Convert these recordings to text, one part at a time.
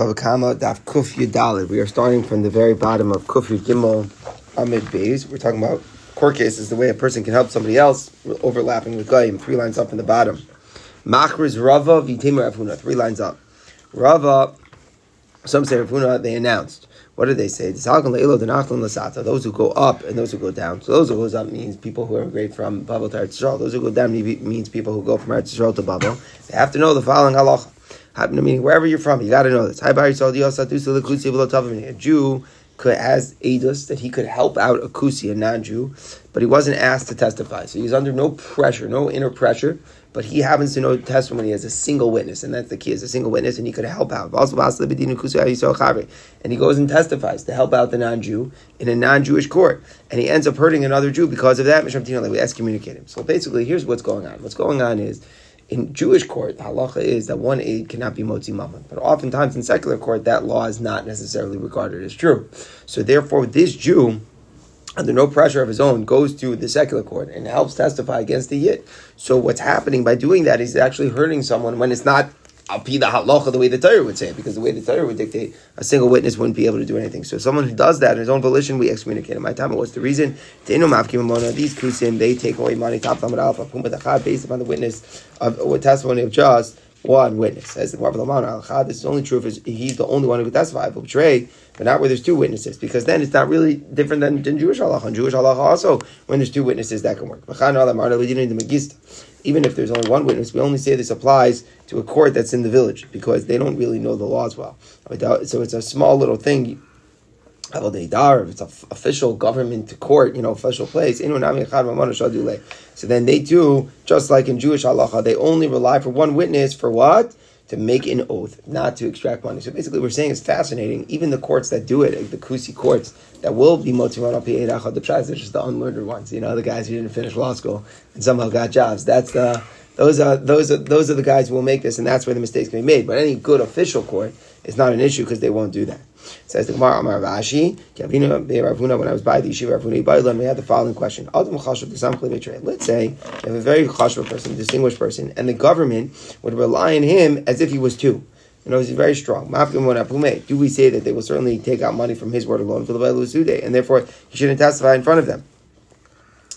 Bava Kama Daf Kuf Yudalid. We are starting from the very bottom of Kuf Gimel Amid Beis. We're talking about court cases, the way a person can help somebody else, overlapping with Goyim, three lines up in the bottom. Machriz Rava Vitimar Avuna, three lines up. Rava, some say Avuna, they announced. What did they say? Those who go up and those who go down. So those who goes up means people who immigrate from Babel to Eretz. Those who go down means people who go from Eretz to Babel. They have to know the following halacha. Meaning, wherever you're from, you got to know this. A Jew could, has edus that he could help out a kusi, a non-Jew, but he wasn't asked to testify. So he's under no pressure, no inner pressure, but he happens to know testimony as a single witness, and that's the key, as a single witness, and he could help out. And he goes and testifies to help out the non-Jew in a non-Jewish court, and he ends up hurting another Jew because of that. We excommunicate him. So basically, here's what's going on. What's going on is in Jewish court, the halacha is that one aid cannot be motzi mammon. But oftentimes in secular court, that law is not necessarily regarded as true. So therefore, this Jew, under no pressure of his own, goes to the secular court and helps testify against the yid. So what's happening by doing that is actually hurting someone when it's not the halacha the way the Torah would say, it, because the way the Torah would dictate, a single witness wouldn't be able to do anything. So someone who does that in his own volition, we excommunicate him. My time, what's the reason? These kusim, they take away money, top based upon the witness of what testimony of just one witness. As the Gemara this is only true if he's the only one who could testify. But betray, but not where there's two witnesses, because then it's not really different than, than Jewish halacha. And Jewish halacha also, when there's two witnesses, that can work even if there's only one witness, we only say this applies to a court that's in the village because they don't really know the laws well. So it's a small little thing. If it's an official government court, you know, official place. So then they do, just like in Jewish halacha, they only rely for one witness for what? to make an oath not to extract money. So basically, we're saying it's fascinating. Even the courts that do it, the Kusi courts that will be motivat al they're just the unlearned ones. You know, the guys who didn't finish law school and somehow got jobs. That's the those are those are those are the guys who will make this, and that's where the mistakes can be made. But any good official court is not an issue because they won't do that. Says the Gemara Amar Rashi, Ravuna, when I was by the Yeshiva Ravuna we had the following question. Let's say you have a very chashuv person, distinguished person, and the government would rely on him as if he was two. You know, he's very strong. Do we say that they will certainly take out money from his word alone for the and therefore he shouldn't testify in front of them?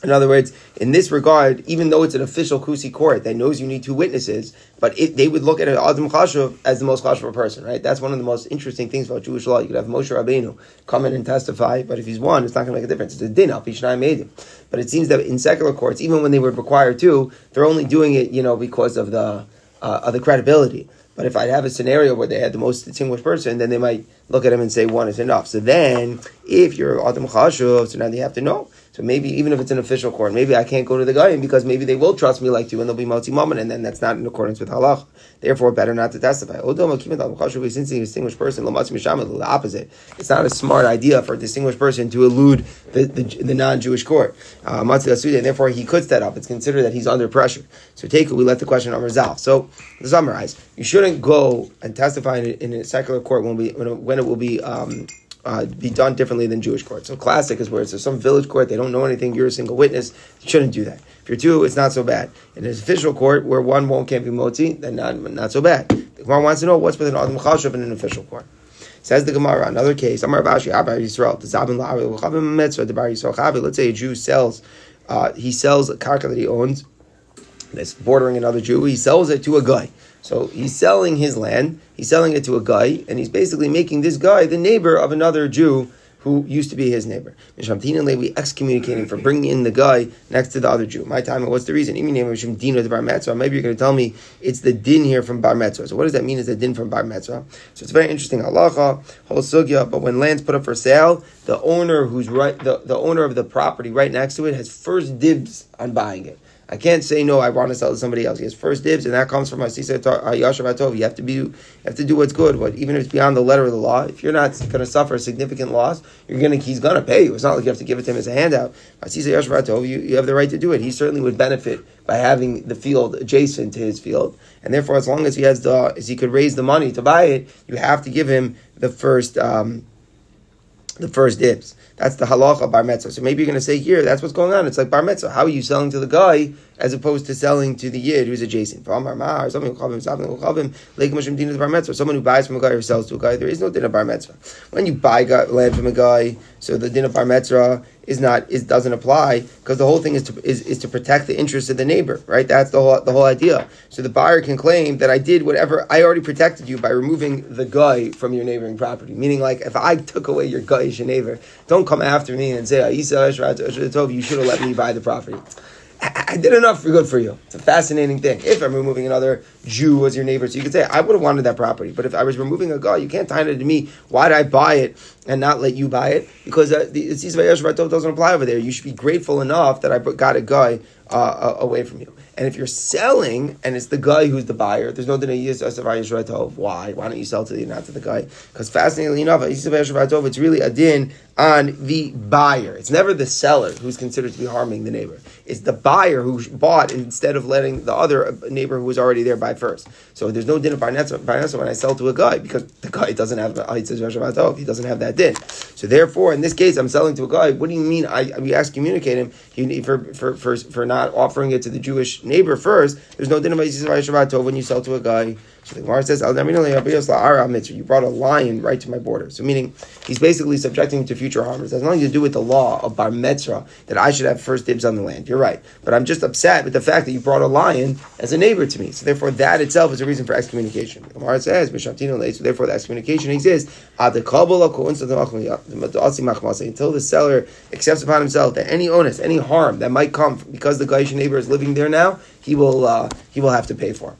In other words, in this regard, even though it's an official Kusi court that knows you need two witnesses, but it, they would look at Adam Chashuv as the most Chashuv person, right? That's one of the most interesting things about Jewish law. You could have Moshe Rabbeinu come in and testify, but if he's one, it's not going to make a difference. It's a din, al made him. But it seems that in secular courts, even when they would require two, they're only doing it, you know, because of the, uh, of the credibility. But if I'd have a scenario where they had the most distinguished person, then they might look at him and say one is enough. So then, if you're Adam Chashuv, so now they have to know so maybe even if it's an official court, maybe I can't go to the guy because maybe they will trust me like you and they'll be multi moment, and then that's not in accordance with halach. Therefore, better not to testify. Since a distinguished person, the opposite. It's not a smart idea for a distinguished person to elude the, the, the non-Jewish court. Uh, and therefore, he could set up. It's considered that he's under pressure. So take it. We let the question on resolve. So to summarize, you shouldn't go and testify in a, in a secular court when we when, when it will be. Um, uh, be done differently than Jewish courts. So classic is where it's some village court, they don't know anything, you're a single witness, you shouldn't do that. If you're two, it's not so bad. In an official court where one won't can't be moti, then not, not so bad. The Gemara wants to know what's with an Adam in an official court. Says the Gemara, another case, Amar Bashi, Abar Yisrael, the Zabin La'avi, L'chavim Mitzvah, the Bar Yisrael Chavi. let's say a Jew sells, uh, he sells a karka that he owns, that's bordering another Jew, he sells it to a guy. So he's selling his land, he's selling it to a guy, and he's basically making this guy the neighbor of another Jew who used to be his neighbor. we excommunicating for bringing in the guy next to the other Jew. My time, what's the reason? Maybe you're going to tell me it's the din here from Bar Metzra. So what does that mean? Is the din from Bar Metzra? So it's very interesting halacha, whole sugya. But when land's put up for sale, the owner who's right, the, the owner of the property right next to it has first dibs on buying it. I can't say no. I want to sell to somebody else. He has first dibs, and that comes from Asisa Yashav Atov. You have to be, you have to do what's good. But even if it's beyond the letter of the law, if you're not going to suffer a significant loss, you're going to he's going to pay you. It's not like you have to give it to him as a handout. Asisa Yashav Atov, you, you have the right to do it. He certainly would benefit by having the field adjacent to his field, and therefore, as long as he has the, as he could raise the money to buy it, you have to give him the first. Um, the first dibs. That's the halacha bar metzra. So maybe you're going to say here, that's what's going on. It's like bar metzra. How are you selling to the guy as opposed to selling to the yid who's adjacent? Someone who buys from a guy or sells to a guy, there is no din of bar metzra. When you buy land from a guy, so the din of bar metzra is not is doesn't apply because the whole thing is to is, is to protect the interests of the neighbor, right? That's the whole the whole idea. So the buyer can claim that I did whatever I already protected you by removing the guy from your neighboring property. Meaning, like if I took away your guy, your neighbor, don't come after me and say you should have let me buy the property. I did enough for good for you. It's a fascinating thing. If I'm removing another Jew as your neighbor, so you could say, I would have wanted that property. But if I was removing a guy, you can't tie it to me. Why did I buy it and not let you buy it? Because uh, the doesn't apply over there. You should be grateful enough that I got a guy uh, uh, away from you. And if you're selling and it's the guy who's the buyer, there's no of why? Why don't you sell to the not to the guy? Because fascinatingly enough, it's really a din on the buyer. It's never the seller who's considered to be harming the neighbor. It's the buyer who bought instead of letting the other neighbor who was already there buy first. So there's no din of bar metzra when I sell to a guy because the guy doesn't have oh, he doesn't have that din. So therefore, in this case, I'm selling to a guy. What do you mean? I we excommunicate him for, for, for, for not offering it to the Jewish neighbor first. There's no din of Shabbat when you sell to a guy. So the Gemara says, You brought a lion right to my border. So meaning he's basically subjecting me to future harm. It has nothing to do with the law of Bar Metzra that I should have first dibs on the land. You're right. But I'm just upset with the fact that you brought a lion as a neighbor to me. So therefore that itself is a reason for excommunication. The Gemara says, so therefore the excommunication exists until the seller accepts upon himself that any onus, any harm that might come because the Gaisha neighbor is living there now, he will uh, he will have to pay for.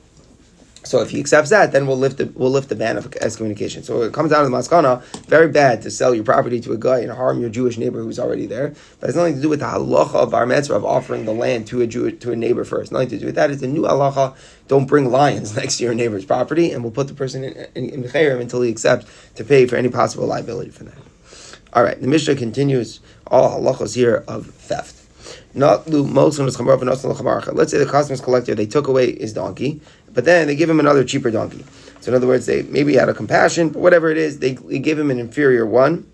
So if he accepts that, then we'll lift the we'll lift the ban of excommunication. So it comes down to the maskana. Very bad to sell your property to a guy and harm your Jewish neighbor who's already there. But it's nothing to do with the halacha of our mitzvah of offering the land to a Jew to a neighbor first. Nothing to do with that. It's a new halacha. Don't bring lions next to your neighbor's property, and we'll put the person in in, in until he accepts to pay for any possible liability for that. All right, the Mishnah continues all halachos here of theft. Not. Let's say the customs collector they took away his donkey, but then they give him another cheaper donkey. So in other words, they maybe out of compassion, but whatever it is, they, they give him an inferior one.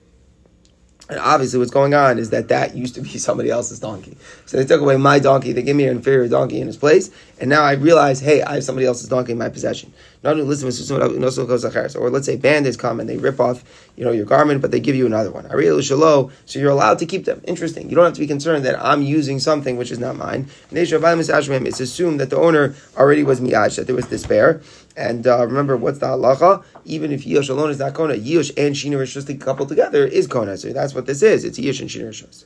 And obviously, what's going on is that that used to be somebody else's donkey. So they took away my donkey, they gave me an inferior donkey in his place, and now I realize, hey, I have somebody else's donkey in my possession. Not only listen or let's say bandits come and they rip off, you know, your garment, but they give you another one. So you're allowed to keep them. Interesting. You don't have to be concerned that I'm using something which is not mine. It's assumed that the owner already was miyash, that there was despair. And uh, remember, what's the halacha? Even if Yosh alone is not kona, Yosh and Shina Rishus coupled together is kona. So that's what this is. It's Yosh and Shina.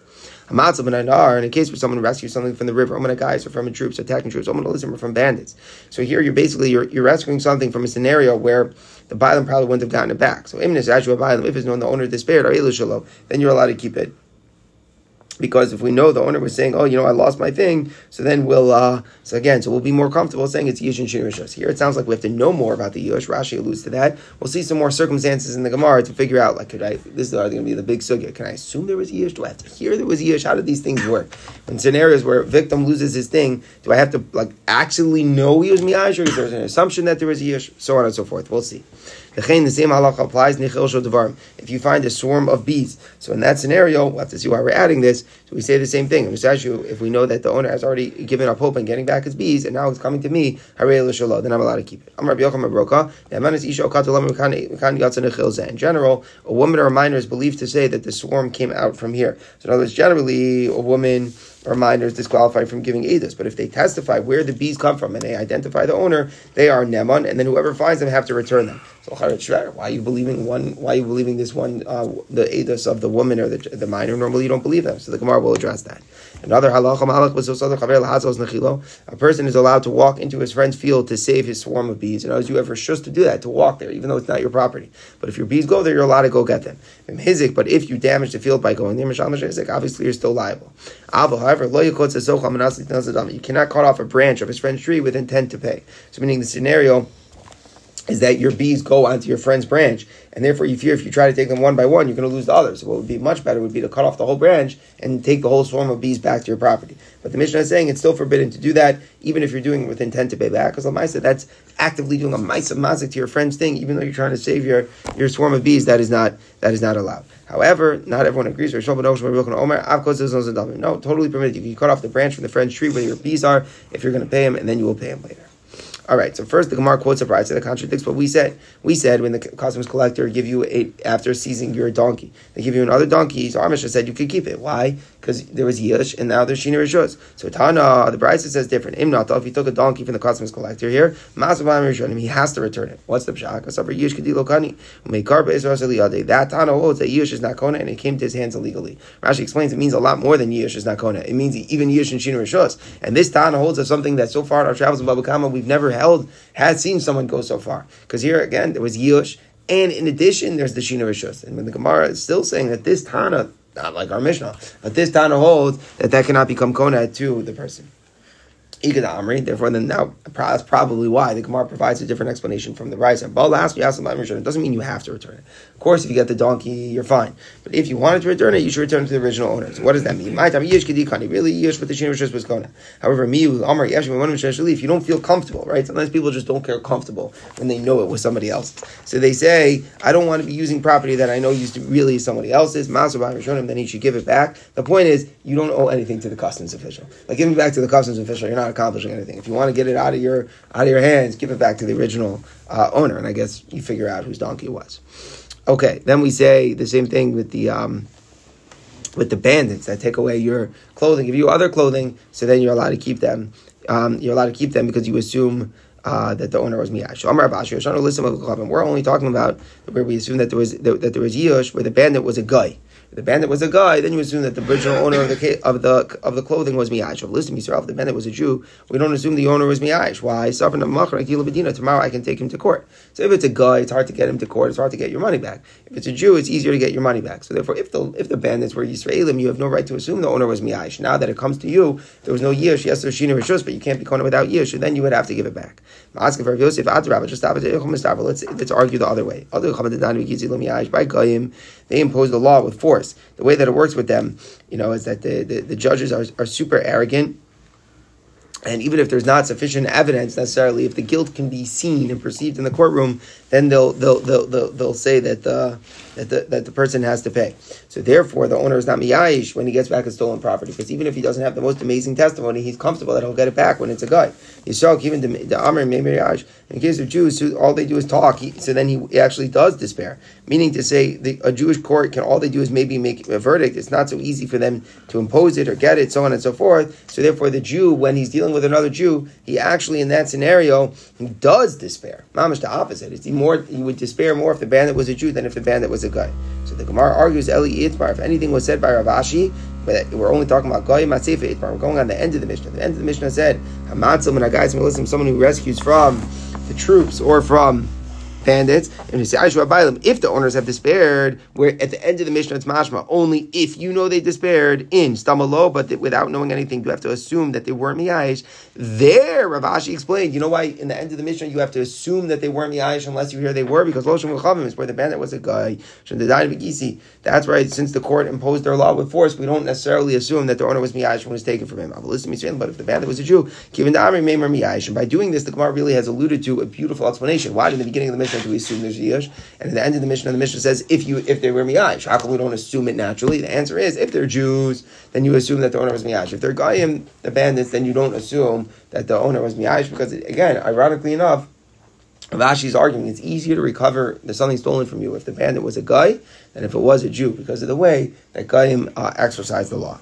Hamatzah ben in a case where someone rescues something from the river, I'm guys or from troops, attacking troops, listen or from bandits. So here you're basically you're, you're rescuing something from a scenario where the Bailam probably wouldn't have gotten it back. So Imnis Ashua Bailam, if it's known the owner despaired, then you're allowed to keep it because if we know the owner was saying, "Oh, you know, I lost my thing," so then we'll uh, so again, so we'll be more comfortable saying it's Yish and Shirishas. Here it sounds like we have to know more about the Yish. Rashi alludes to that. We'll see some more circumstances in the Gemara to figure out like, could I? This is going to be the big sugya. Can I assume there was Yish? Do I have to hear there was Yish? How do these things work? In scenarios where a victim loses his thing, do I have to like actually know he was Miyash, or is there an assumption that there was Yish? So on and so forth. We'll see. The same halacha applies If you find a swarm of bees, so in that scenario, we'll have to see why we're adding this. So we say the same thing. If we know that the owner has already given up hope and getting back his bees, and now it's coming to me, then I'm allowed to keep it. In general, a woman or a minor is believed to say that the swarm came out from here. So in other words, generally, a woman or minors disqualified from giving edus. But if they testify where the bees come from and they identify the owner, they are neman, and then whoever finds them have to return them. So why are you believing one? Why are you believing this one? Uh, the edus of the woman or the, the minor? Normally, you don't believe them. So the Gemara will address that. Another halacha A person is allowed to walk into his friend's field to save his swarm of bees. And as you ever just to do that, to walk there, even though it's not your property. But if your bees go there, you're allowed to go get them. But if you damage the field by going there, obviously you're still liable. However, you cannot cut off a branch of his friend's tree with intent to pay. So meaning the scenario is that your bees go onto your friend's branch, and therefore you fear if you try to take them one by one, you're going to lose the others. So what would be much better would be to cut off the whole branch and take the whole swarm of bees back to your property. But the Mishnah is saying it's still forbidden to do that, even if you're doing it with intent to pay back, because Lamaisa, that's actively doing a maisa mazik to your friend's thing, even though you're trying to save your, your swarm of bees, that is not that is not allowed. However, not everyone agrees. No, totally permitted. You can cut off the branch from the friend's tree where your bees are if you're going to pay him, and then you will pay him later. All right. So first, the Gemara quotes a price that contradicts what we said. We said when the customs collector give you a after seizing your donkey, they give you another donkey. So Amisha said you could keep it. Why? Because there was Yish and now there's Shina Rishus. So Tana, the Brisa says different. Imnata, if you took a donkey from the customs collector here, he has to return it. What's the pshak? Yish Kadilo Kani. That Tana holds that Yish is not Kona and it came to his hands illegally. Rashi explains it means a lot more than Yish is not Kona. It means even Yish and Shina Rishus. And this Tana holds of something that so far in our travels in Baba Kama we've never held, had seen someone go so far. Because here again, there was Yush, and in addition, there's the Shina Rishus. And when the Gemara is still saying that this Tana, not like our Mishnah, but this Tana holds that that cannot become Kona to the person. Igad Amri. Therefore, then now that's probably why the Gemara provides a different explanation from the Brisa. But last, It doesn't mean you have to return it. Of course, if you get the donkey, you're fine. But if you wanted to return it, you should return it to the original owner. So what does that mean? My time yish kani really yish with the shin was kona. However, me Amar yesh if you don't feel comfortable, right? Sometimes people just don't feel comfortable when they know it was somebody else's. So they say, I don't want to be using property that I know used to really somebody else's. Then he should give it back. The point is, you don't owe anything to the customs official. Like giving back to the customs official, you're not accomplishing anything. If you want to get it out of your out of your hands, give it back to the original uh, owner, and I guess you figure out whose donkey it was. Okay, then we say the same thing with the um, with the bandits that take away your clothing, give you other clothing, so then you're allowed to keep them. Um, you're allowed to keep them because you assume uh, that the owner was miyash. Amar Abashir, Shana Lissim of We're only talking about where we assume that there was that, that there was yush, where the bandit was a guy the bandit was a guy, then you assume that the original owner of the of the of the clothing was miyash. Listen, Yisrael, if the bandit was a Jew, we don't assume the owner was miyash. Why? Tomorrow I can take him to court. So if it's a guy, it's hard to get him to court. It's hard to get your money back. If it's a Jew, it's easier to get your money back. So therefore, if the if the bandits were Yisraelim, you have no right to assume the owner was miyash. Now that it comes to you, there was no yish. Yes, there's shina rishus, but you can't be kona without yish. then you would have to give it back. Let's let's argue the other way. By they impose the law with force. The way that it works with them, you know, is that the, the, the judges are, are super arrogant. And even if there's not sufficient evidence necessarily, if the guilt can be seen and perceived in the courtroom, then they'll they'll they'll they'll, they'll say that the that the that the person has to pay. So therefore, the owner is not miyayish when he gets back his stolen property, because even if he doesn't have the most amazing testimony, he's comfortable that he'll get it back when it's a guy. Yisrael, even the, the Amr miyayish. In case of Jews, all they do is talk. He, so then he actually does despair, meaning to say the, a Jewish court can all they do is maybe make a verdict. It's not so easy for them to impose it or get it, so on and so forth. So therefore, the Jew, when he's dealing with another Jew, he actually in that scenario does despair. Mamish the opposite. It's more he would despair more if the bandit was a Jew than if the bandit was a guy. So the Gemara argues Eli Itmar. If anything was said by Rav Ashi, but we're only talking about Goyim Matzefa Itmar. We're going on the end of the Mishnah. The end of the Mishnah said Hamatzim and a guy's someone who rescues from the troops or from bandits. And you say, if the owners have despaired, where at the end of the Mishnah it's mashma, only if you know they despaired in stamalo, but without knowing anything, you have to assume that they weren't miyayish. There, Rav Ashi explained, you know why in the end of the Mishnah you have to assume that they weren't miyayish unless you hear they were, because Loshim Chavim is where the bandit was a guy. That's right, since the court imposed their law with force, we don't necessarily assume that the owner was miyayish when it was taken from him. But if the bandit was a Jew, given the Amri Meimer miyayish, and by doing this, the Gemara really has alluded to a beautiful explanation. Why in the beginning of the Mishnah we assume there's Yish? And at the end of the Mishnah, the Mishnah says, if you if they were Miyash, how come we don't assume it naturally? The answer is, if they're Jews, then you assume that the owner was Miyash. If they're Goyim, the bandits, then you don't assume that the owner was Miyash, because again, ironically enough, Vashi's arguing it's easier to recover the something stolen from you if the bandit was a guy than if it was a Jew because of the way that Goyim uh, exercised the law.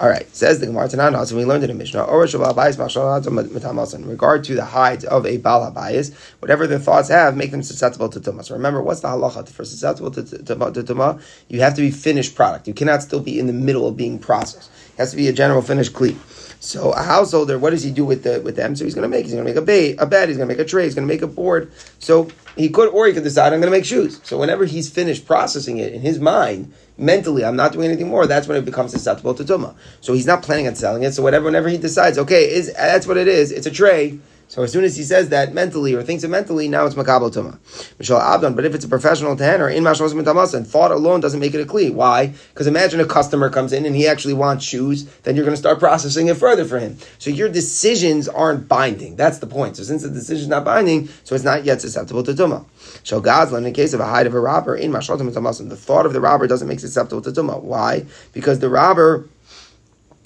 All right, says the Gemara Tanan. So we learned in the Mishnah. In regard to the hides of a bala bias, whatever their thoughts have, make them susceptible to tumah. So remember, what's the halacha for susceptible to tumah? You have to be finished product. You cannot still be in the middle of being processed. It has to be a general finished cleat. So a householder, what does he do with the with them? So he's going to make he's going to make a bed, a bed. He's going to make a tray. He's going to make a board. So he could, or he could decide I'm going to make shoes. So whenever he's finished processing it in his mind, mentally, I'm not doing anything more. That's when it becomes susceptible to tuma. So he's not planning on selling it. So whatever, whenever he decides, okay, is that's what it is. It's a tray. So as soon as he says that mentally or thinks it mentally, now it's makabel tuma. Mishal abdon. But if it's a professional tanner in mashal and thought alone doesn't make it a kli. Why? Because imagine a customer comes in and he actually wants shoes, then you're going to start processing it further for him. So your decisions aren't binding. That's the point. So since the decision is not binding, so it's not yet susceptible to tuma. Shal gazlan in the case of a hide of a robber in mashal the thought of the robber doesn't make it susceptible to tuma. Why? Because the robber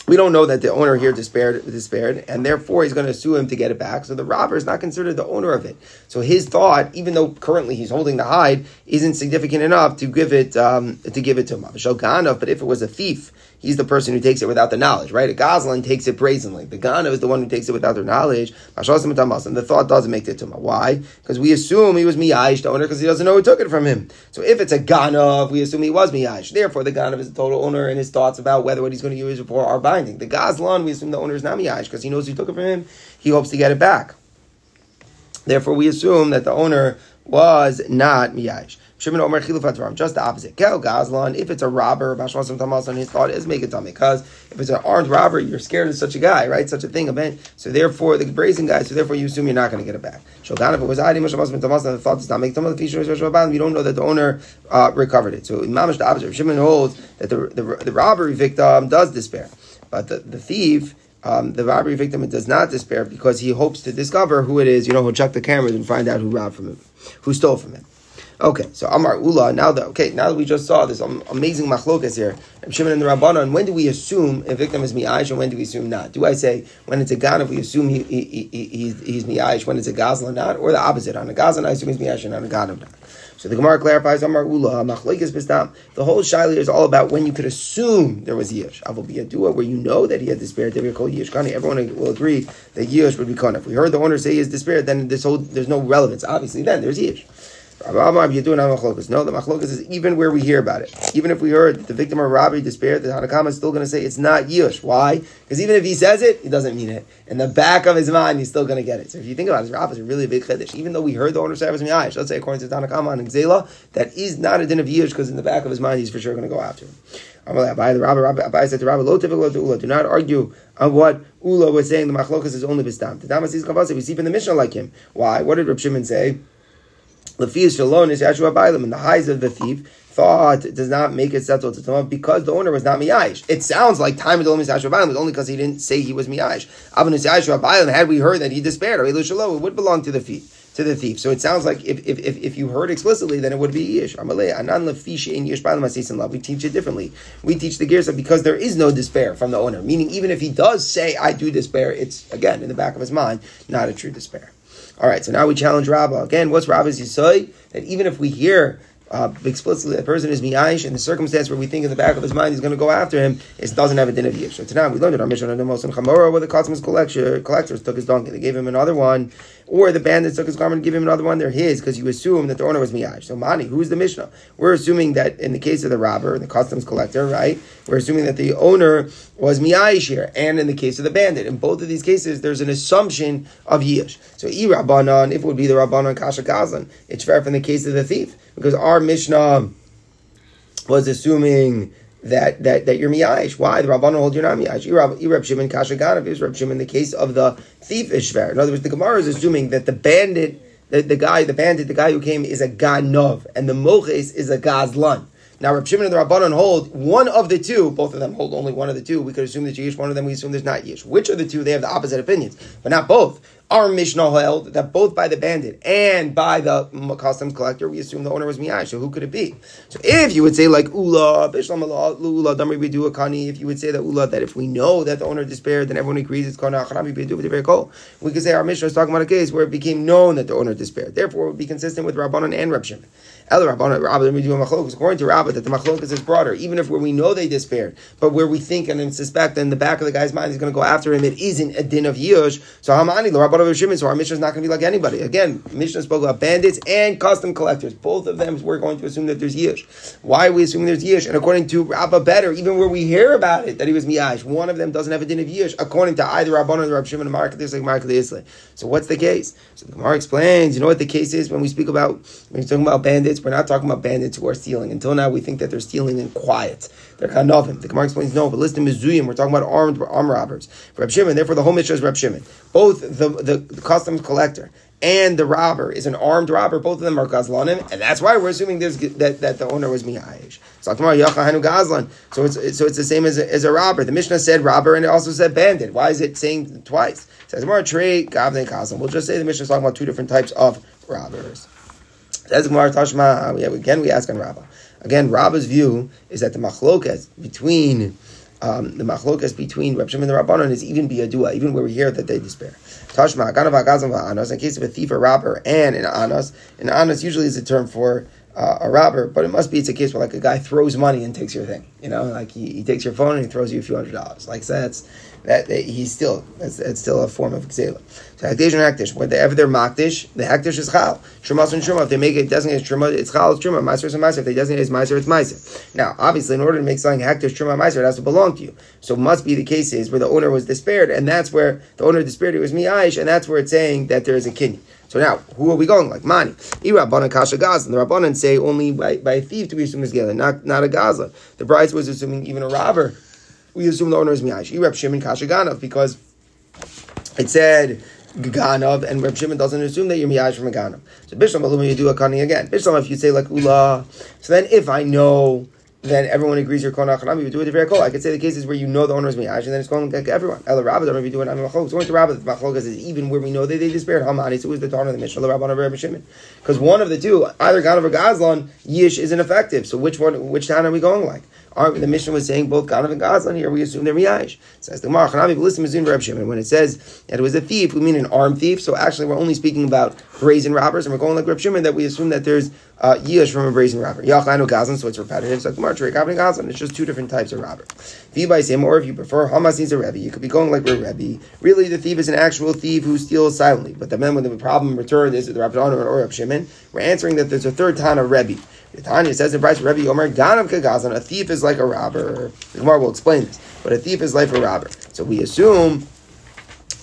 we don't know that the owner here despaired, despaired, and therefore he's going to sue him to get it back. So the robber is not considered the owner of it. So his thought, even though currently he's holding the hide, isn't significant enough to give it um, to give it to him. But if it was a thief he's the person who takes it without the knowledge, right? A Gazlan takes it brazenly. The Gana is the one who takes it without their knowledge. The thought doesn't make it tuma. Why? Because we assume he was miyash, the owner, because he doesn't know who took it from him. So if it's a Ganav, we assume he was miyash. Therefore, the Ganav is the total owner, and his thoughts about whether what he's going to use it for are binding. The Gazlan, we assume the owner is not miyash, because he knows who took it from him. He hopes to get it back. Therefore, we assume that the owner was not miyash. Shimon Omer Chilufat Just the opposite. Kel Gazlan, if it's a robber, Bashwasim Tamasan, his thought is make it tummy. Because if it's an armed robber, you're scared of such a guy, right? Such a thing, event. So therefore, the brazen guy, so therefore you assume you're not going to get it back. Shogan, if it was Adi Mashwasim Tamasan, the thought does not make tummy. We don't know that the owner uh, recovered it. So Mamish the opposite. Shimon holds that the, the, the robbery victim does despair. But the, the thief, um, the robbery victim does not despair because he hopes to discover who it is. You know, he'll check the cameras and find out who robbed from him, who stole from him. Okay, so Amar Ula. Now that okay, now that we just saw this amazing machlokas here, Shimon and the Rabbanon. When do we assume a victim is mi'ayish, and when do we assume not? Do I say when it's a ganav we assume he, he, he, he's, he's mi'ayish, when it's a gazlan not, or the opposite? On a gazlan I assume he's mi'ayish, and on a ganav not. So the Gemara clarifies Amar Ula machlokes bistam. The whole shaila is all about when you could assume there was yish. Avol biyadua, where you know that he had despair. They called yish kani. Everyone will agree that yish would be kani. If we heard the owner say he has despair, then this whole there's no relevance. Obviously, then there's yish. No, the machlokas is even where we hear about it. Even if we heard that the victim of robbery despaired, the Hanakama is still going to say it's not Yush. Why? Because even if he says it, he doesn't mean it. In the back of his mind, he's still going to get it. So if you think about it, Rav is a really big chiddush. Even though we heard the owner it was Miyash, let's say according to Tanakama and Gzela, that is not a din of Yush because in the back of his mind, he's for sure going to go after him. Abai the Rabbi, Rabbi said to Rabbi, "Lo ula." Do not argue on what Ula was saying. The machlokas is only bistam. The Damas is. We see from the Mishnah like him. Why? What did Reb Shimon say? Lefias Shalon is Yashua Bailam, and the highs of the thief thought does not make it settle to Tumah because the owner was not Miyash. It sounds like time of the Lomis Yashua Bailam was only because he didn't say he was Miyash. Avanus Yashua Bailam, had we heard that he despaired, or it would belong to the thief. To the thief, so it sounds like if, if, if, if you heard explicitly, then it would be yish. anan in yish love. We teach it differently. We teach the gears because there is no despair from the owner. Meaning, even if he does say, "I do despair," it's again in the back of his mind, not a true despair. All right, so now we challenge Rabbah. Again, what's Rabbah's Yisoy? That even if we hear uh, explicitly a person is miyash and the circumstance where we think in the back of his mind he's going to go after him, it doesn't have a din of yish. So tonight we learned it. Our mission on the Mosin Chamora, where the customs collector, collectors took his donkey, they gave him another one, or the bandits took his garment and give him another one. They're his because you assume that the owner was miyash. So mani, who's the Mishnah? We're assuming that in the case of the robber, the customs collector, right? We're assuming that the owner was miyash here, and in the case of the bandit, in both of these cases, there's an assumption of yish. So i rabbanon, if it would be the rabbanon kasha gazlan, it's fair from the case of the thief because our Mishnah was assuming that that that you're miyash. Why the Rabbanon hold you're not miyash? Irab Shimon Kashaganav is Rab Shimon. The case of the thief is fair. In other words, the Gemara is assuming that the bandit, the, the guy, the bandit, the guy who came is a ganov, and the moches is a gazlan. Now, Rab Shimon and the Rabbanon hold one of the two. Both of them hold only one of the two. We could assume there's Yish. One of them we assume there's not Yish. Which of the two? They have the opposite opinions, but not both. Our Mishnah held that both by the bandit and by the customs collector, we assume the owner was Miyai. So who could it be? So if you would say like Ula, Bishlam Ula, Damri Bidu Kani, if you would say that Ula, that if we know that the owner despaired, then everyone agrees it's Kana Achanami Bidu. We could say our Mishnah is talking about a case where it became known that the owner despaired. Therefore, it would be consistent with Rabbanon and Reb Shimon. According to Rabbi, that the machlokas is broader, even if where we know they despaired, but where we think and suspect in the back of the guy's mind he's going to go after him, it isn't a din of yush. So Hamani, the of so our Mishnah is not going to be like anybody. Again, Mishnah spoke about bandits and custom collectors. Both of them, we're going to assume that there's yush. Why are we assuming there's yush? And according to Rabbi better, even where we hear about it that he was miyash, one of them doesn't have a din of yush, according to either Rabban or Rabbi Shimon Mark like Mark So what's the case? So the Gemara explains. You know what the case is when we speak about when we're talking about bandits. We're not talking about bandits who are stealing. Until now, we think that they're stealing in quiet. They're kind of him. The Gemara explains no, but listen to Mizuyim, we're talking about armed arm robbers. Reb Shimon, therefore the whole Mishnah is Reb Shimon. Both the, the, the, customs collector and the robber is an armed robber. Both of them are gazlanim, and that's why we're assuming there's, that, that the owner was miyayish. So So it's so it's the same as a, as a robber. The Mishnah said robber, and it also said bandit. Why is it saying twice? It says trade gavne. We'll just say the Mishnah is talking about two different types of robbers. Says Gemara Tashma. Again, we ask on Rabbah. Again, Rabbah's view is that the machlokas between um, the machlokas between Reb Shimon and the Rabbanon is even biyadua, even where we hear that they despair. Tashma, ganav agazam va'anos, in case of a thief or robber, and an anos, an anos usually is a term for uh, a robber, but it must be it's a case where like a guy throws money and takes your thing. You know, like he, he takes your phone and he throws you a few hundred dollars. Like that's that, that he's still that's, that's still a form of xela. So hektish and hektish, whenever they're makdish, the hektish is chal. Shumas and shuma. If they make it designate as truma, it's chal. It's truma. Meiser is meiser. If they designate as meiser, it's meiser. Now, obviously, in order to make something hektish truma meiser, it has to belong to you. So must be the cases where the owner was despaired, and that's where the owner despaired. It was mi'aish, and that's where it's saying that there is a kinyan. So now, who are we going like? Mani. Irabbanan kasha gazlan. The Rabbanan say only by, by a thief to be assumed is gazlan, not, not a gazlan. The bride was assuming even a robber. We assume the owner is miyash. Irab Shimon kasha ganav because it said ganav, and Reb Shimon doesn't assume that you're miyash from a ganav. So Bishlam Baluma, you do a cunning again. Bishlam, if you say like ula, so then if I know then everyone agrees you're kol nachanami. You do it very cool. I could say the cases where you know the owner is miyash, and then it's going like everyone. El Rabba, don't you do it. I'm machlok. Going to Rabba, the machlok is even where we know that they despaired hamani. So who's the tarn of the Mishnah? The Rabba or Rabbi Shimon? Because one of the two, either Ganav or Gazlan, Yish isn't effective. So which one? Which town are we going like? The mission was saying both Ganav and Gazlan here. We assume they're miyash. Says the Mar Chanavi, to Reb Shimon. When it says that it was a thief, we mean an armed thief. So actually, we're only speaking about brazen robbers, and we're going like Reb Shimon that we assume that there's uh, yish from a brazen robber. Yachanu Gazlan, so it's repetitive. So Gemara Trey Gazlan. It's just two different types of robber. Thief by same, or if you prefer, Hamas needs a Rebbe. You could be going like a Rebbe. Really, the thief is an actual thief who steals silently. But the men with the problem returned is the Rabbi or Reb Shimon. We're answering that there's a third time of Rebbe. Tanya says in Bryce Rebbe Omer Ganav Kagazan, a thief is like a robber. The Gemara will explain this, but a thief is like a robber. So we assume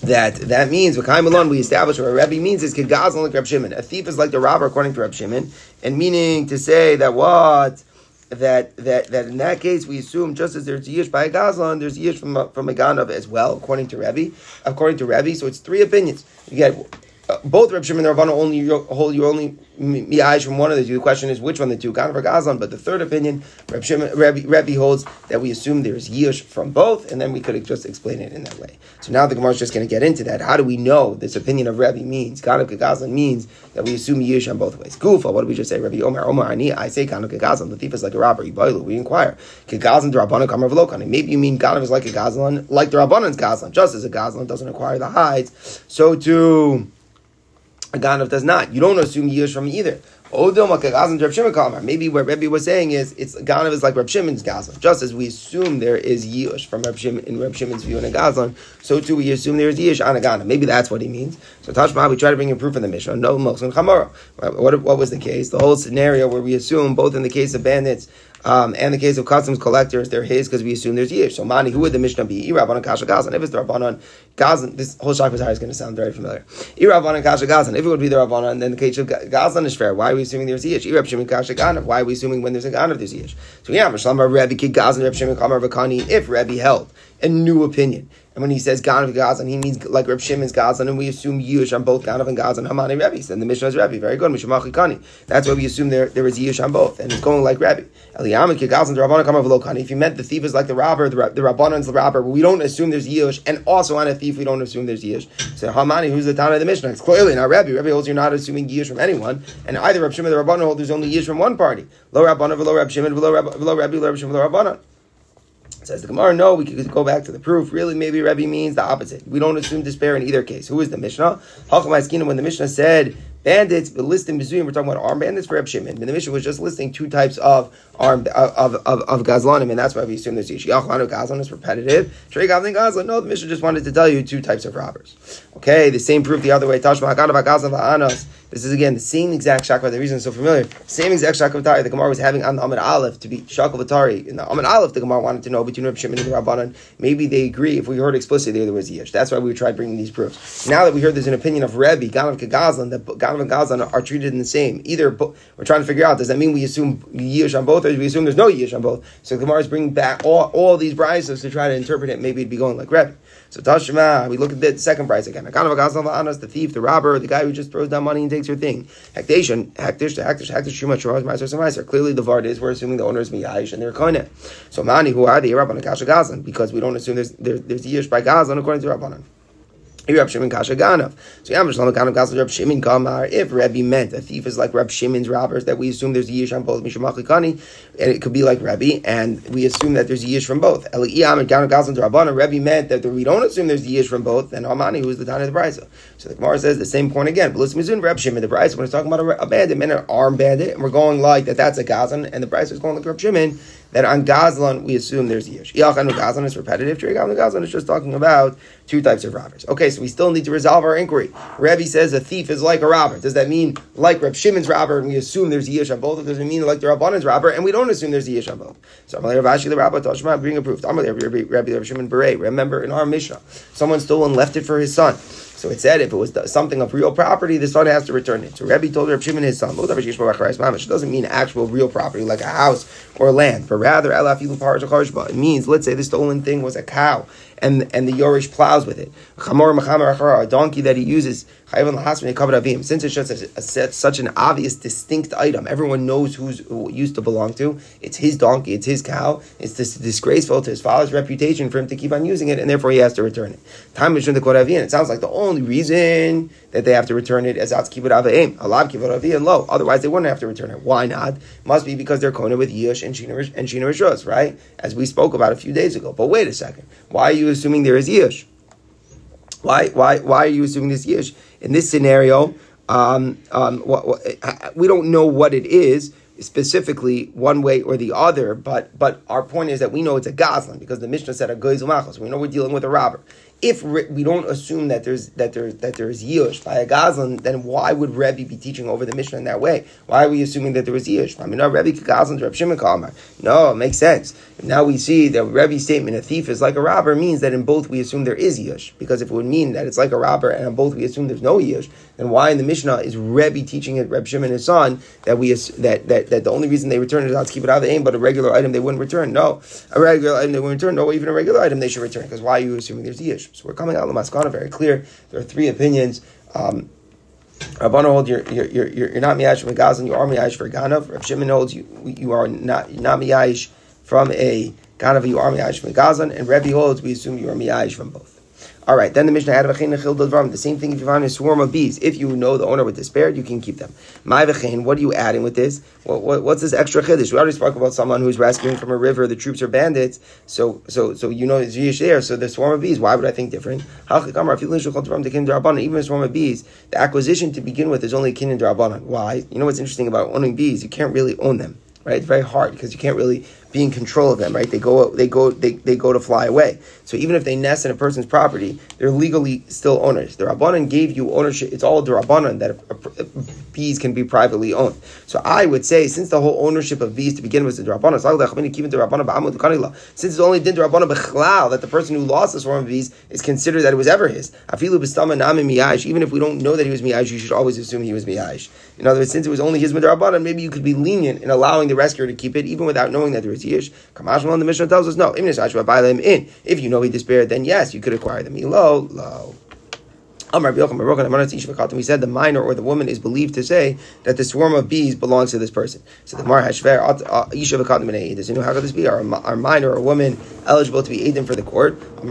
that that means V'kai we establish what Rebbe means is Kagazan like Reb Shimon. A thief is like the robber according to Reb Shimon, and meaning to say that what that that that in that case we assume just as there's yish by a gazlan, there's yish from from a ganav as well, according to Rebbe. According to Rebbe, so it's three opinions. You get uh, both Reb Shimon and Ravana only hold you only mi'ayish from one of the two. The question is which one of the two, Ganav or Gazlan. But the third opinion, Reb Shimon, Rebbe, Rebbe holds that we assume there's yish from both, and then we could just explain it in that way. So now the Gemara is just going to get into that. How do we know this opinion of Rebbe means Ganav Gazlan means that we assume yish on both ways? Gufa, what did we just say? Rebbe Omar Omar Ani, I say Ganav Gazlan. The thief is like a robber. We inquire. Gazlan the Rabbanan Kamar Velokani. Maybe you mean Ganav is like a Gazlan, like the Rabbanan's Gazlan. Just as a Gazlan doesn't acquire the hides, so too a Ganav does not. You don't assume Yish from either. Oh, maybe what Rebbe was saying is it's Ganav is like Reb Shimon's Gazlan. Just as we assume there is Yish from Reb Shimon in Reb Shimon's view in a Gazlan, so too we assume there is Yish on a Ganav. Maybe that's what he means. So Tashma, we try to bring a proof in the Mishnah. No Mosin Chamara. What, what was the case? The whole scenario where we assume both in the case of bandits um, and the case of customs collectors, they're his because we assume there's Yish. So Mani, who would the Mishnah be? Irabbanan Kasha Gazan. If it's the Rabbanan Gazan, this whole Shakazar is going to sound very familiar. Irabbanan Kasha Gazan. If it would be the Rabbanan, then the case of Gazan is fair. Why are we assuming there's Yish? Irab Shimon Kasha Ganav. Why are we assuming when there's a Ganav there's Yish? So yeah, Mishlamar Rebbe Kid Gazan, Reb Shimon Kamar Vakani, if Rebbe held a new opinion. And when he says Ganav Gazan, he means like Reb Shimon's Gazan, and we assume Yush on both Ganav and Gazan, Hamani Rebbe. Then the Mishnah is Rebbe. Very good. Mishamachi Kani. That's why we assume there, there is Yush on both. And it's going like Rebbe. If you meant the thief is like the robber, the, the Rabbanan's the robber, we don't assume there's Yush. And also on a thief, we don't assume there's Yush. So Hamani, who's the town of the Mishnah? It's clearly not Rebbe. Rebbe holds you're not assuming Yush from anyone. And either Reb Shimon or the Rabbanan hold there's only Yush from one party. Lo Rabbanan, Velo Reb Shimon, Velo Rebbe, Velo Reb Shimon, Velo Rabbanan. Says the Gemara, no, we could go back to the proof. Really, maybe Rebbe means the opposite. We don't assume despair in either case. Who is the Mishnah? When the Mishnah said bandits, but listing Mizuyim, we're talking about armed bandits for Reb Shimon. And the Mishnah was just listing two types of armed of, of, of, Gazlanim, and that's why we assume there's Yish. Yachlanu Gazlan is repetitive. Trey Gavlin Gazlan. No, the mission just wanted to tell you two types of robbers. Okay, the same proof the other way. Tashma Gazlan This is again the same exact shakva. The reason it's so familiar, same exact shakvatari the Gemara was having on the Amid Aleph to be shakavatari. In the Amid Aleph, the Gemara wanted to know between Reb Shimon and the Rabbanan. Maybe they agree. If we heard explicitly there was yish, that's why we tried bringing these proofs. Now that we heard there's an opinion of Rebbe Ganav Kagazlan that Ganav and Gazlan are treated in the same. Either we're trying to figure out does that mean we assume yish on both, do we assume there's no yish on both? So Gemara is bringing back all, all these brises to try to interpret it. Maybe it'd be going like Rebbe. So Tashma, we look at the second price again. The thief, the robber, the guy who just throws down money and takes your thing. Hektish, hektish, hektish, hektish, shuma, shuma, meiser, meiser. Clearly, the vard is we're assuming the owner is miyayish and they're koine. So mani who are the Rabban Kasha Gazan because we don't assume there's there, there's yish by Gazan according to Rabbanan. Reb Shimon Kasha Ganav. So Yam Shalom Ganav Kasha Reb Shimon Kamar. If Rebbe meant a thief is like Reb Shimon's robbers, that we assume there's a yish on both Mishamachikani, and it could be like Rebbe, and we assume that there's a yish from both. Eliyam and Ganav Kasha Rabbanan. Rebbe meant that we don't assume there's a yish from both. Then Amani, who is the Tana of the Brisa. So the Gemara says the same point again. But listen, Mizun Reb Shimon the Brisa when it's talking about a, bandit, men an armed bandit, and we're going like that. That's a Gazan, and the Brisa is going like Reb Shimon that on Gazlan we assume there's Yish. Yachanu Gazlan is repetitive. Trigam Gazlan is just talking about two types of robbers. Okay, so we still need to resolve our inquiry. Rebbe says a thief is like a robber. Does that mean like Reb Shimon's robber and we assume there's Yish on both? Or does it mean like the Rabbanan's robber and we don't assume there's Yish on both? So I'm Rav Ashi the Rabbi Toshma bring a proof. I'm Rabbi Reb Shimon Beret. Remember in our Mishnah, someone stole and left it for his son. So it said if it was something of real property, the son has to return it. So Rebbe told Reb Shimon his son, it doesn't mean actual real property like a house or land, but rather it means let's say the stolen thing was a cow and and the Yorish plows with it. A donkey that he uses since it's just such an obvious, distinct item, everyone knows who's who used to belong to. It's his donkey, it's his cow. It's this disgraceful to his father's reputation for him to keep on using it, and therefore he has to return it. Time is the It sounds like the only reason that they have to return it is out kibbut avaim, alav kibbut and low. Otherwise, they wouldn't have to return it. Why not? Must be because they're kona with yish and shina rishos, right? As we spoke about a few days ago. But wait a second, why are you assuming there is yish? Why, why, why are you assuming this yish? In this scenario, um, um, what, what, we don't know what it is specifically one way or the other, but but our point is that we know it's a gazlan because the Mishnah said a goyzel machos. We know we're dealing with a robber if we don't assume that there's that there that there is yush by a gazlan, then why would Rebbe be teaching over the Mishnah in that way? Why are we assuming that there was? I mean, no, Rebbe gazlan Reb Shimon Kalmar. No, it makes sense. Now we see that Rebbe's statement, a thief is like a robber, means that in both we assume there is yush. Because if it would mean that it's like a robber and in both we assume there's no yush, then why in the Mishnah is Rebbe teaching it, Reb Shimon his son, that we that that, that the only reason they return is not to keep it out of the aim, but a regular item they wouldn't return. No, a regular item they wouldn't return. No, even a regular item they should return. Because why are you assuming there's yush? So we're coming out of the Maskana very clear. There are three opinions. Um, holds you're you're you're, you're not miyash from Gazan, you are miyash for Ganav. Rav Shimon holds you you are not not miyash from a Ganav, you are miyash from Gazan, and Rebbe holds we assume you are miyash from both. All right, then the Mishnah had the same thing if you find a swarm of bees. If you know the owner would despair, you can keep them. My what are you adding with this? What, what, what's this extra chiddush? We already spoke about someone who's rescuing from a river. The troops are bandits, so so so you know it's yish there. So the swarm of bees. Why would I think different? Even a swarm of bees, the acquisition to begin with is only kin and Why? You know what's interesting about owning bees? You can't really own them right? It's very hard because you can't really be in control of them, right? They go, they go, they, they go to fly away. So even if they nest in a person's property, they're legally still owners. The Rabbanan gave you ownership. It's all the Rabbanan that bees can be privately owned. So I would say, since the whole ownership of bees to begin with is the Rabbanan, since it's only the Rabbanan that the person who lost the swarm of bees is considered that it was ever his. Even if we don't know that he was miyash, you should always assume he was miyash. In other words, since it was only his midrabanan, maybe you could be lenient in allowing the rescuer to keep it, even without knowing that there is yish. Kamashmal, the Mishnah tells us no. If you know he despaired, then yes, you could acquire them. Low, low. We said the minor or the woman is believed to say that the swarm of bees belongs to this person. So the Mar Hashver, uh, does you know how could this be? Are, are minor or a woman eligible to be aided for the court? In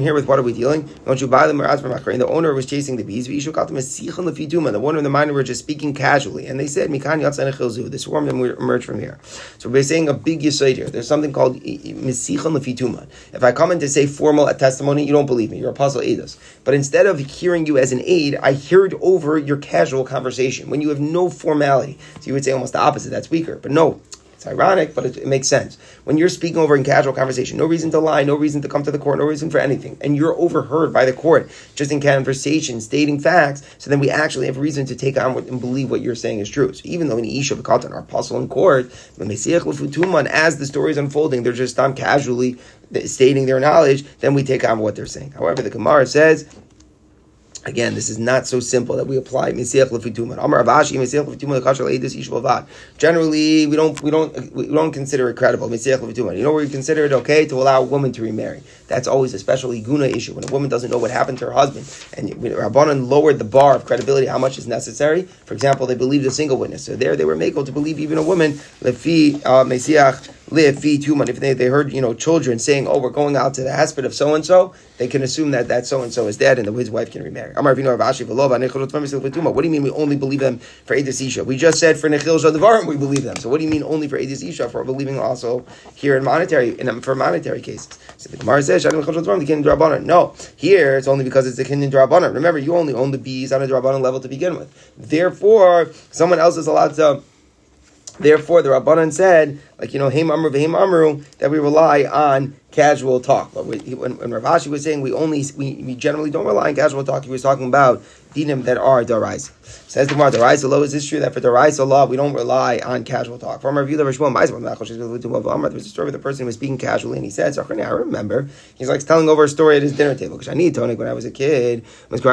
here with what are we dealing? Don't you buy them or ask for makarin? The owner was chasing the bees. The owner and the minor were just speaking casually, and they said, The swarm emerged from here. So we're saying a big yisoid here. There's something called If I come in to say formal testimony, you don't believe me. You're apostle Eidos. But instead instead of hearing you as an aid, I heard over your casual conversation when you have no formality. So you would say almost the opposite. That's weaker. But no, It's ironic, but it, it, makes sense. When you're speaking over in casual conversation, no reason to lie, no reason to come to the court, no reason for anything, and you're overheard by the court just in conversation, stating facts, so then we actually have reason to take on what, and believe what you're saying is true. So even though in Isha Bekatan, our apostle in court, when they see as the story is unfolding, they're just um, casually stating their knowledge, then we take on what they're saying. However, the Gemara says, Again, this is not so simple that we apply Mesiach Lefituman. Amar Avashi Mesiach Lefituman Leidus Yishvavad. Generally, we don't we don't we don't consider it credible Mesiach Lefituman. You know where we consider it okay to allow a woman to remarry. That's always a special iguna issue when a woman doesn't know what happened to her husband, and Rabbanan lowered the bar of credibility, how much is necessary. For example, they believed a single witness, so there they were able to believe even a woman Lefi uh, Mesiach live tuman. If they, they heard you know children saying, "Oh, we're going out to the hesped of so and so," they can assume that that so and so is dead and that his wife can remarry. What do you mean we only believe them for edus isha? We just said for nechil shadavarim we believe them. So what do you mean only for edus isha for believing also here in monetary in for monetary cases? So the Gemara says No, here it's only because it's the kinyan drabanan. Remember, you only own the bees on a drabanan level to begin with. Therefore, someone else is allowed to Therefore, the Rabbanan said, like, you know, Haim Amru Vahim Amru, that we rely on casual talk. But when, when Rav Ashi was saying we only, we, we generally don't rely on casual talk, he was talking about dinim that are daraisa. Says the Gemara, daraisa law, is this true that for daraisa law we don't rely on casual talk? From our view, there was a story of the person who was speaking casually and he said, I remember, he's like telling over a story at his dinner table, because I need Tony when I was a kid, uh, uh,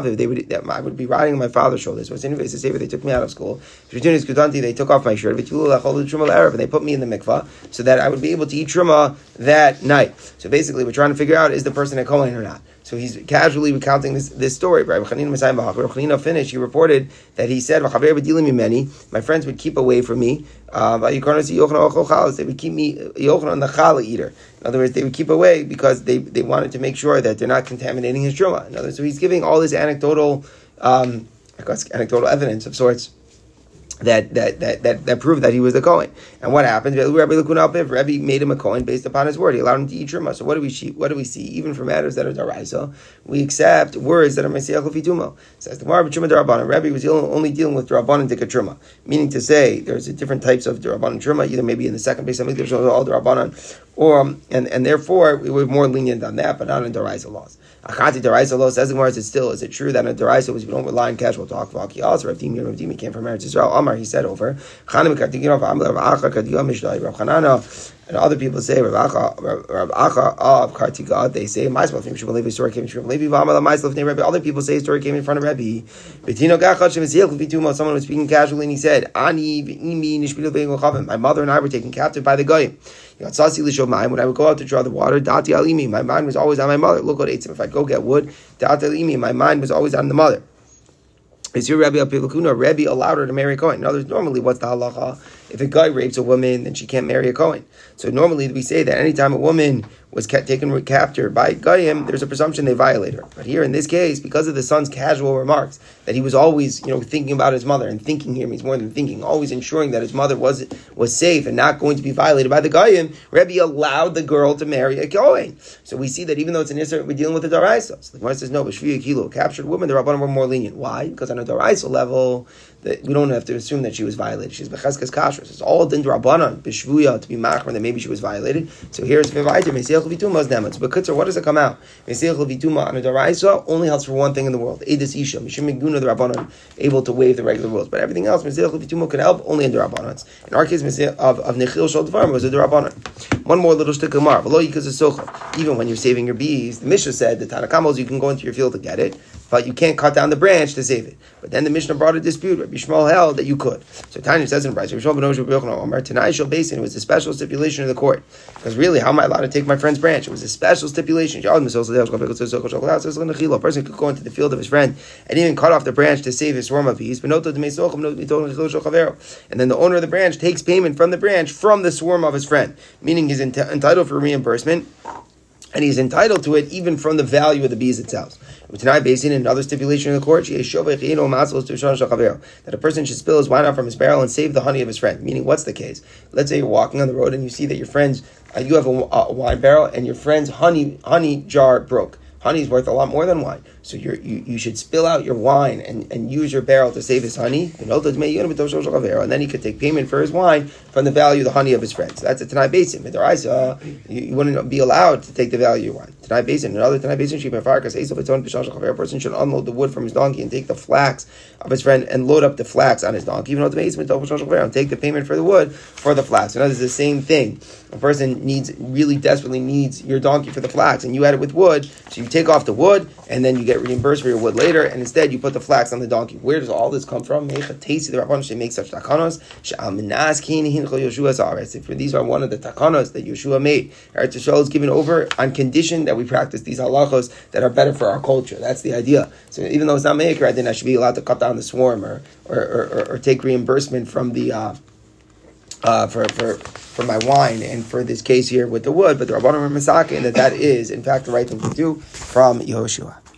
they would, I would be riding on my father's shoulders. So anyways, they took me out of school. They took off my shirt, and they put me in the mikvah so that I would be able to eat truma that night. So basically, we're trying to figure out is the person a Kohen or not. So he's casually recounting this, this story. Rabbi Chanina finished, he reported that he said, My friends would keep away from me. Uh, they would keep me Yochanan the challah eater. In other words, they would keep away because they, they wanted to make sure that they're not contaminating his truma. In other words, so he's giving all this anecdotal, um, anecdotal evidence of sorts that that that that, that proved that he was the Kohen. And what happened? Rabbi Rabbi made him a Kohen based upon his word. He allowed him to eat truma. So what do we see? What do we see? Even for matters that are daraisa, we accept words that are mesiach lefitumo. Says the Gemara truma darabanan. Rabbi was only dealing with darabanan truma, meaning to say there's different types of darabanan truma. Either maybe in the second base, something there's all darabanan, or um, and and therefore we were more lenient on that, but not in daraisa laws. Achati daraisa law says the Gemara. Is it still? Is it true that in daraisa was we don't rely on casual talk? Vaki also Rav Dimi Rav Dimi came from Eretz Israel. Amar he said over. And other people say Rav Acha Rav Acha of Kartiga. They say Ma'aseh from Shmuel Levi. Story came from Levi. V'amar Ma'aseh from Rebbe. Other people say story came in front of Rebbe. Betino Gachad Shemesiach Vituma. Someone was speaking casually and he said, Ani V'imi Nishpilu Ve'Chavim. My mother and I were taken captive by the Goyim. When I would go out to draw the water, Dati Alimi. My mind was always on my mother. Look what If I'd go get wood, Dati Alimi. My mind was always on the mother. Is your Rabbi Apilakuna? Rabbi allowed her to marry a Kohen. In other words, normally what's the halacha? If a guy rapes a woman, then she can't marry a Kohen. So normally we say that anytime a woman was taken captured by Goyim, there's a presumption they violate her. But here in this case, because of the son's casual remarks, that he was always, you know, thinking about his mother, and thinking here means more than thinking, always ensuring that his mother was was safe and not going to be violated by the Goyim, Rebbe allowed the girl to marry a Kohen. So we see that even though it's an Isra, we're dealing with a Daraisa. So the Gemara says, no, but Shviya Kilo, captured woman, the Rabbanim were more lenient. Why? Because on a Daraisa level, that we don't have to assume that she was violated. She's becheskes kashrus. It's all din rabbanon b'shvuya to be machmer that maybe she was violated. So here it's v'vayter meseich levituma is nemetz. But kutzer, what does it come out? Meseich levituma on a daraisa only helps for one thing in the world. Edis isha mishim meguna the rabbanon able to waive the regular rules, but everything else meseich levituma could help only in the rabbanons. In our case, meseich of of nechil shol dvarim was a rabbanon. One more little shtick of mar. Even when you're saving your bees, the Mishnah said the Tanakamos you can go into your field to get it but you can't cut down the branch to save it. But then the Mishnah brought a dispute. Rabbi Shmuel held that you could. So Tanya says in Bryce, Tanai Shal Basin, it was a special stipulation of the court. Because really, how am I allowed to take my friend's branch? It was a special stipulation. A person could go into the field of his friend and even cut off the branch to save his swarm of bees. And then the owner of the branch takes payment from the branch from the swarm of his friend, meaning he's entitled for reimbursement and he's entitled to it even from the value of the bees itself. Tonight, based in another stipulation in the court, that a person should spill his wine out from his barrel and save the honey of his friend. Meaning, what's the case? Let's say you're walking on the road and you see that your friend's, uh, you have a, a wine barrel and your friend's honey honey jar broke. Honey is worth a lot more than wine. So you you should spill out your wine and, and use your barrel to save his honey. And then he could take payment for his wine from the value of the honey of his friends. That's a Tanai Basin. You, you wouldn't be allowed to take the value of wine. Tanai Basin. Another Tanai Basin, a person should unload the wood from his donkey and take the flax of his friend and load up the flax on his donkey. Even though the and take the payment for the wood for the flax. So now it's the same thing. A person needs really desperately needs your donkey for the flax, and you add it with wood. So you take off the wood, and then you get reimbursed for your wood later, and instead you put the flax on the donkey. Where does all this come from? Mecha Tasi, the Rabban should make such takanos. For these are one of the takanos that Yehoshua made. Eretz Yisrael is given over on condition that we practice these halachos that are better for our culture. That's the idea. So even though it's not maker, then I should be allowed to cut down the swarm or or, or, or take reimbursement from the. Uh, uh, for, for, for my wine and for this case here with the wood, but the Rabbanim are masakin that that is in fact the right thing to do from Yehoshua.